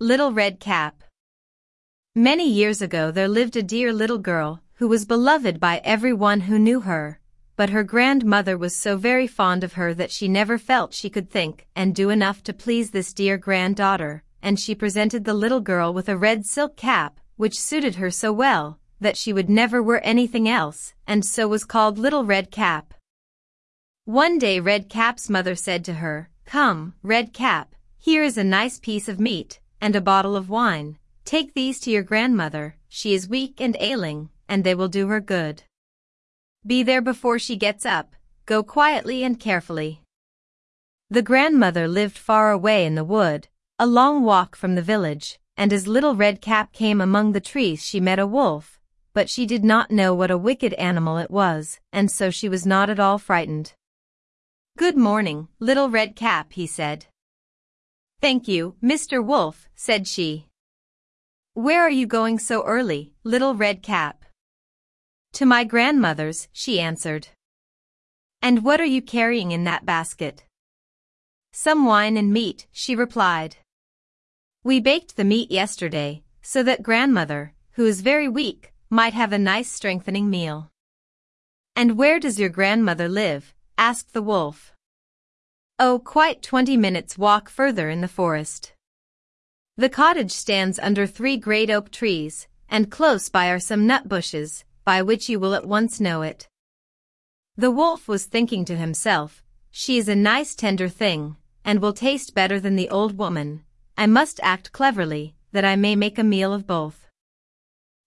Little Red Cap Many years ago there lived a dear little girl who was beloved by everyone who knew her, but her grandmother was so very fond of her that she never felt she could think and do enough to please this dear granddaughter, and she presented the little girl with a red silk cap, which suited her so well, that she would never wear anything else, and so was called Little Red Cap. One day Red Cap's mother said to her, Come, Red Cap, here is a nice piece of meat, and a bottle of wine. Take these to your grandmother, she is weak and ailing, and they will do her good. Be there before she gets up, go quietly and carefully. The grandmother lived far away in the wood, a long walk from the village, and as little Red Cap came among the trees she met a wolf, but she did not know what a wicked animal it was, and so she was not at all frightened. Good morning, little Red Cap, he said. Thank you, Mr. Wolf, said she. Where are you going so early, little red cap? To my grandmother's, she answered. And what are you carrying in that basket? Some wine and meat, she replied. We baked the meat yesterday, so that grandmother, who is very weak, might have a nice strengthening meal. And where does your grandmother live? asked the wolf. Oh, quite twenty minutes walk further in the forest. The cottage stands under three great oak trees, and close by are some nut bushes, by which you will at once know it. The wolf was thinking to himself, she is a nice tender thing, and will taste better than the old woman. I must act cleverly, that I may make a meal of both.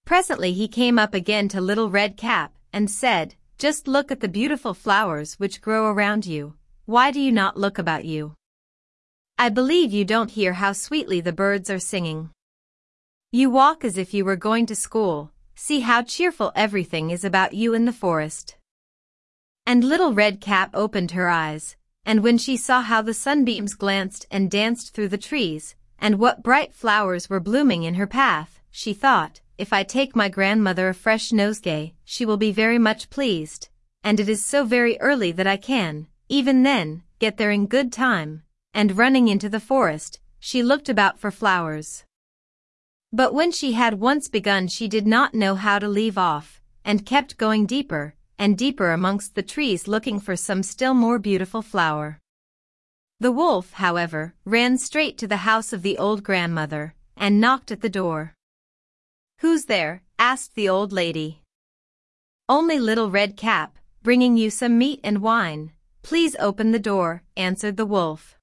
Presently he came up again to Little Red Cap, and said, Just look at the beautiful flowers which grow around you. Why do you not look about you? I believe you don't hear how sweetly the birds are singing. You walk as if you were going to school, see how cheerful everything is about you in the forest. And little Red Cap opened her eyes, and when she saw how the sunbeams glanced and danced through the trees, and what bright flowers were blooming in her path, she thought, if I take my grandmother a fresh nosegay, she will be very much pleased, and it is so very early that I can, even then, get there in good time and running into the forest, she looked about for flowers. But when she had once begun she did not know how to leave off, and kept going deeper and deeper amongst the trees looking for some still more beautiful flower. The wolf, however, ran straight to the house of the old grandmother, and knocked at the door. Who's there? asked the old lady. Only Little Red Cap, bringing you some meat and wine. Please open the door, answered the wolf.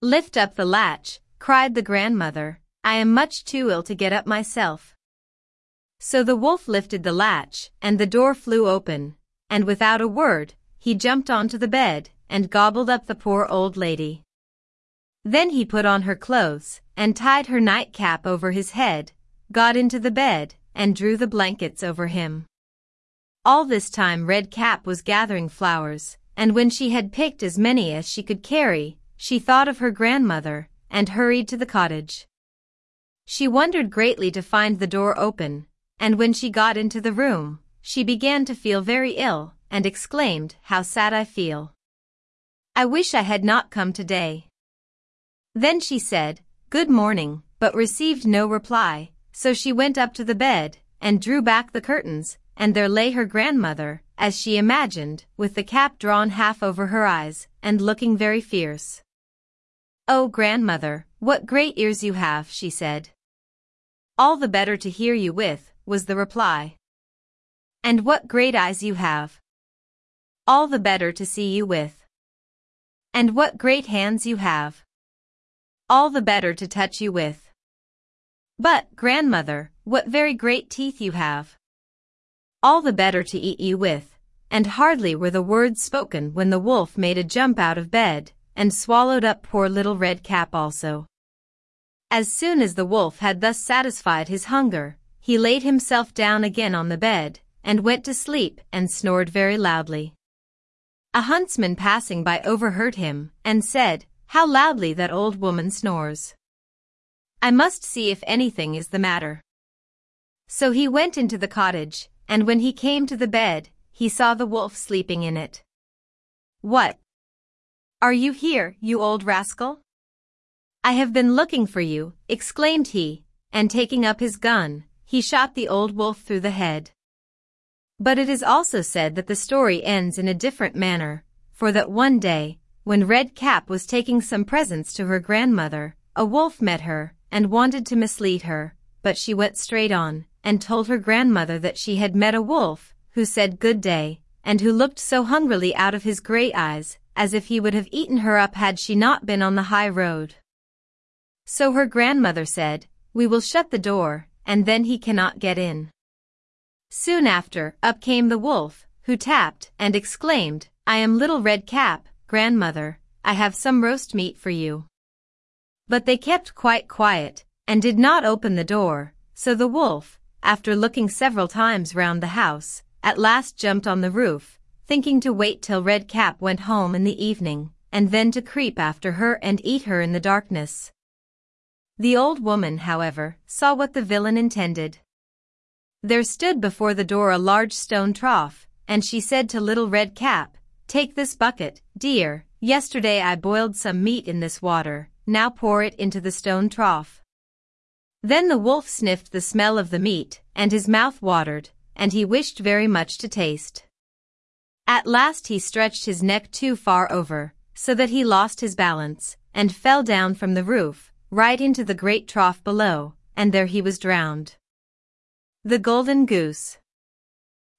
Lift up the latch, cried the grandmother. I am much too ill to get up myself. So the wolf lifted the latch, and the door flew open, and without a word, he jumped onto the bed, and gobbled up the poor old lady. Then he put on her clothes, and tied her nightcap over his head, got into the bed, and drew the blankets over him. All this time Red Cap was gathering flowers, and when she had picked as many as she could carry, she thought of her grandmother, and hurried to the cottage. She wondered greatly to find the door open, and when she got into the room, she began to feel very ill, and exclaimed, How sad I feel. I wish I had not come today. Then she said, Good morning, but received no reply, so she went up to the bed, and drew back the curtains, and there lay her grandmother, as she imagined, with the cap drawn half over her eyes, and looking very fierce. Oh, grandmother, what great ears you have, she said. All the better to hear you with, was the reply. And what great eyes you have. All the better to see you with. And what great hands you have. All the better to touch you with. But, grandmother, what very great teeth you have. All the better to eat you with. And hardly were the words spoken when the wolf made a jump out of bed, and swallowed up poor little Red Cap also. As soon as the wolf had thus satisfied his hunger, he laid himself down again on the bed, and went to sleep and snored very loudly. A huntsman passing by overheard him, and said, How loudly that old woman snores. I must see if anything is the matter. So he went into the cottage, and when he came to the bed, he saw the wolf sleeping in it. What, are you here, you old rascal? I have been looking for you, exclaimed he, and taking up his gun, he shot the old wolf through the head. But it is also said that the story ends in a different manner, for that one day, when Red Cap was taking some presents to her grandmother, a wolf met her and wanted to mislead her, but she went straight on and told her grandmother that she had met a wolf who said good day and who looked so hungrily out of his grey eyes as if he would have eaten her up had she not been on the high road. So her grandmother said, we will shut the door, and then he cannot get in. Soon after, up came the wolf, who tapped and exclaimed, I am Little Red Cap, grandmother, I have some roast meat for you. But they kept quite quiet, and did not open the door, so the wolf, after looking several times round the house, at last jumped on the roof, thinking to wait till Red Cap went home in the evening, and then to creep after her and eat her in the darkness. The old woman, however, saw what the villain intended. There stood before the door a large stone trough, and she said to Little Red Cap, Take this bucket, dear, yesterday I boiled some meat in this water, now pour it into the stone trough. Then the wolf sniffed the smell of the meat, and his mouth watered, and he wished very much to taste. At last he stretched his neck too far over, so that he lost his balance, and fell down from the roof, right into the great trough below, and there he was drowned. The Golden Goose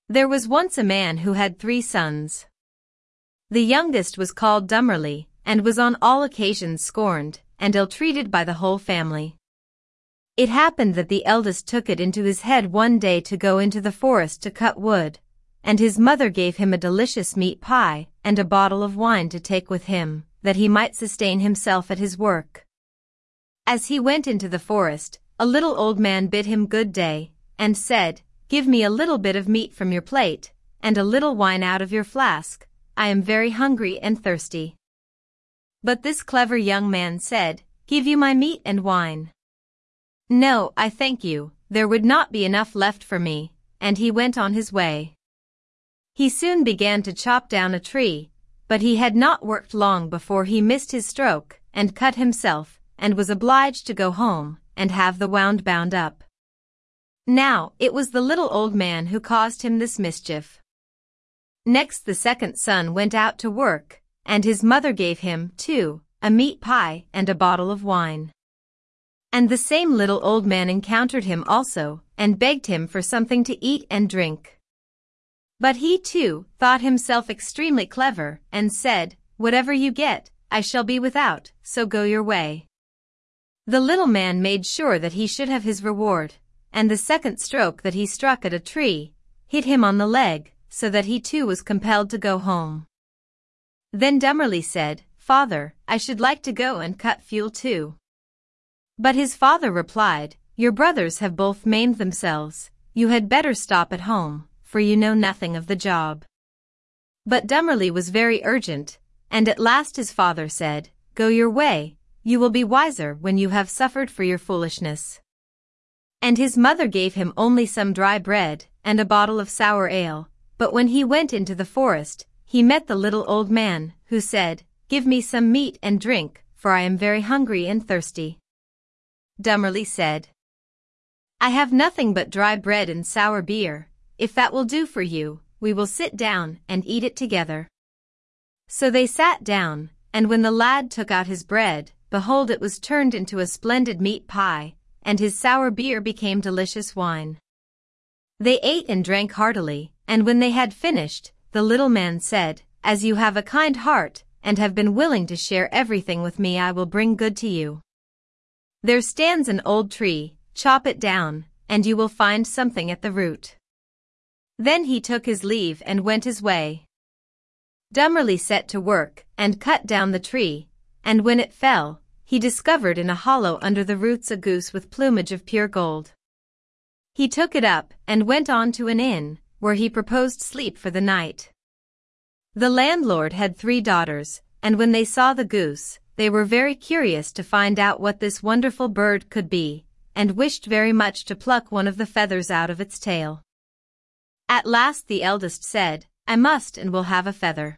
There was once a man who had three sons. The youngest was called Dummerly, and was on all occasions scorned and ill-treated by the whole family. It happened that the eldest took it into his head one day to go into the forest to cut wood, and his mother gave him a delicious meat pie and a bottle of wine to take with him, that he might sustain himself at his work. As he went into the forest, a little old man bid him good day, and said, Give me a little bit of meat from your plate, and a little wine out of your flask, I am very hungry and thirsty. But this clever young man said, Give you my meat and wine. No, I thank you, there would not be enough left for me, and he went on his way. He soon began to chop down a tree, but he had not worked long before he missed his stroke, and cut himself, and was obliged to go home, and have the wound bound up. Now, it was the little old man who caused him this mischief. Next the second son went out to work, and his mother gave him, too, a meat pie and a bottle of wine. And the same little old man encountered him also, and begged him for something to eat and drink. But he too thought himself extremely clever, and said, Whatever you get, I shall be without, so go your way. The little man made sure that he should have his reward, and the second stroke that he struck at a tree, hit him on the leg, so that he too was compelled to go home. Then Dummerly said, Father, I should like to go and cut fuel too. But his father replied, Your brothers have both maimed themselves, you had better stop at home, for you know nothing of the job. But Dummerly was very urgent, and at last his father said, Go your way, you will be wiser when you have suffered for your foolishness. And his mother gave him only some dry bread and a bottle of sour ale, but when he went into the forest, he met the little old man, who said, Give me some meat and drink, for I am very hungry and thirsty. Dummerly said, I have nothing but dry bread and sour beer, if that will do for you, we will sit down and eat it together. So they sat down, and when the lad took out his bread, behold it was turned into a splendid meat pie, and his sour beer became delicious wine. They ate and drank heartily, and when they had finished, the little man said, As you have a kind heart, and have been willing to share everything with me I will bring good to you. There stands an old tree, chop it down, and you will find something at the root. Then he took his leave and went his way. Dummerly set to work, and cut down the tree, and when it fell, he discovered in a hollow under the roots a goose with plumage of pure gold. He took it up, and went on to an inn, where he proposed sleep for the night. The landlord had three daughters, and when they saw the goose, they were very curious to find out what this wonderful bird could be, and wished very much to pluck one of the feathers out of its tail. At last the eldest said, I must and will have a feather.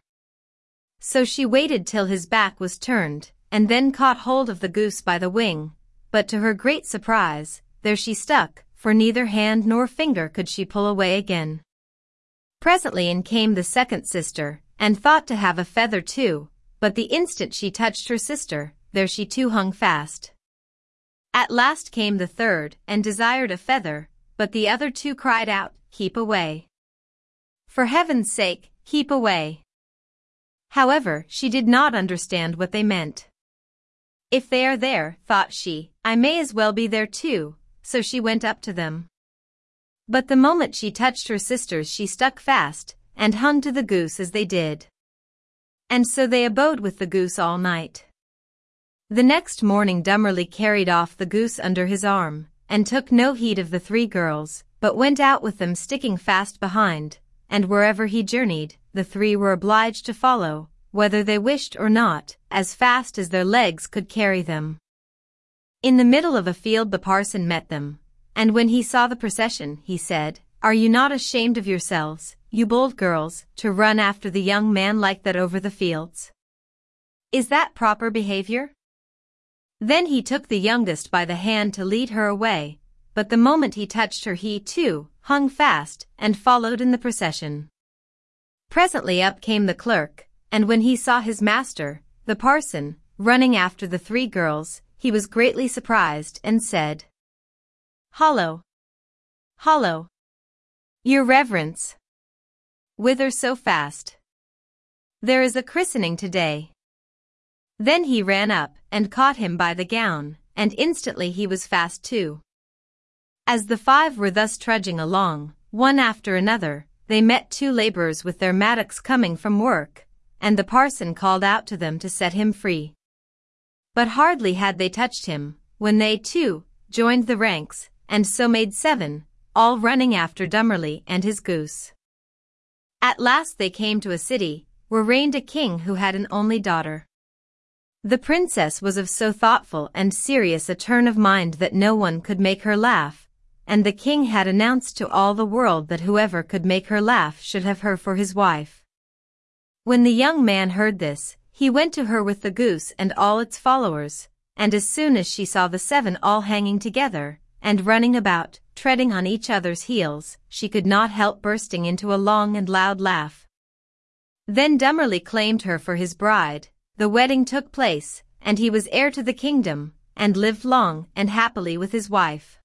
So she waited till his back was turned, and then caught hold of the goose by the wing, but to her great surprise, there she stuck, for neither hand nor finger could she pull away again. Presently in came the second sister, and thought to have a feather too, but the instant she touched her sister, there she too hung fast. At last came the third, and desired a feather, but the other two cried out, Keep away. For heaven's sake, keep away. However, she did not understand what they meant. If they are there, thought she, I may as well be there too, so she went up to them. But the moment she touched her sisters she stuck fast, and hung to the goose as they did. And so they abode with the goose all night. The next morning Dummerly carried off the goose under his arm, and took no heed of the three girls, but went out with them sticking fast behind, and wherever he journeyed, the three were obliged to follow, whether they wished or not, as fast as their legs could carry them. In the middle of a field the parson met them, and when he saw the procession, he said, Are you not ashamed of yourselves, you bold girls, to run after the young man like that over the fields? Is that proper behavior? Then he took the youngest by the hand to lead her away, but the moment he touched her he, too, hung fast, and followed in the procession. Presently up came the clerk, and when he saw his master, the parson, running after the three girls, he was greatly surprised and said, Hollo! Hollo! Your reverence! Whither so fast? There is a christening today. Then he ran up and caught him by the gown, and instantly he was fast too. As the five were thus trudging along, one after another, they met two laborers with their mattocks coming from work, and the parson called out to them to set him free. But hardly had they touched him, when they, too, joined the ranks, and so made seven, all running after Dummerly and his goose. At last they came to a city, where reigned a king who had an only daughter. The princess was of so thoughtful and serious a turn of mind that no one could make her laugh, and the king had announced to all the world that whoever could make her laugh should have her for his wife. When the young man heard this, he went to her with the goose and all its followers, and as soon as she saw the seven all hanging together, and running about, treading on each other's heels, she could not help bursting into a long and loud laugh. Then Dummerly claimed her for his bride, the wedding took place, and he was heir to the kingdom, and lived long and happily with his wife.